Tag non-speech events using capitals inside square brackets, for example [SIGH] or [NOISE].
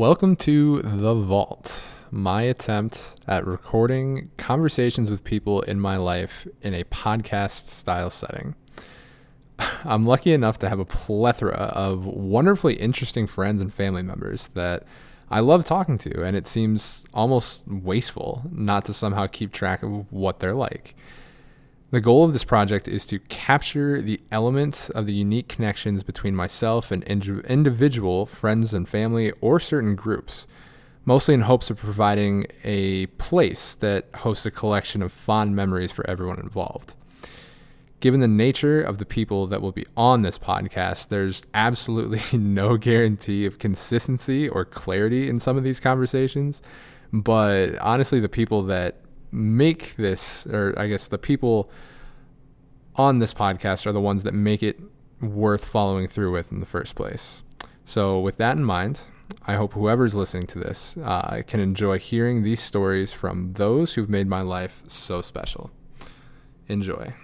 Welcome to The Vault, my attempt at recording conversations with people in my life in a podcast style setting. [LAUGHS] I'm lucky enough to have a plethora of wonderfully interesting friends and family members that I love talking to, and it seems almost wasteful not to somehow keep track of what they're like. The goal of this project is to capture the elements of the unique connections between myself and individual friends and family or certain groups, mostly in hopes of providing a place that hosts a collection of fond memories for everyone involved. Given the nature of the people that will be on this podcast, there's absolutely [LAUGHS] no guarantee of consistency or clarity in some of these conversations. But honestly, the people that make this, or I guess the people on this podcast are the ones that make it worth following through with in the first place. So, with that in mind, I hope whoever's listening to this uh, can enjoy hearing these stories from those who've made my life so special. Enjoy.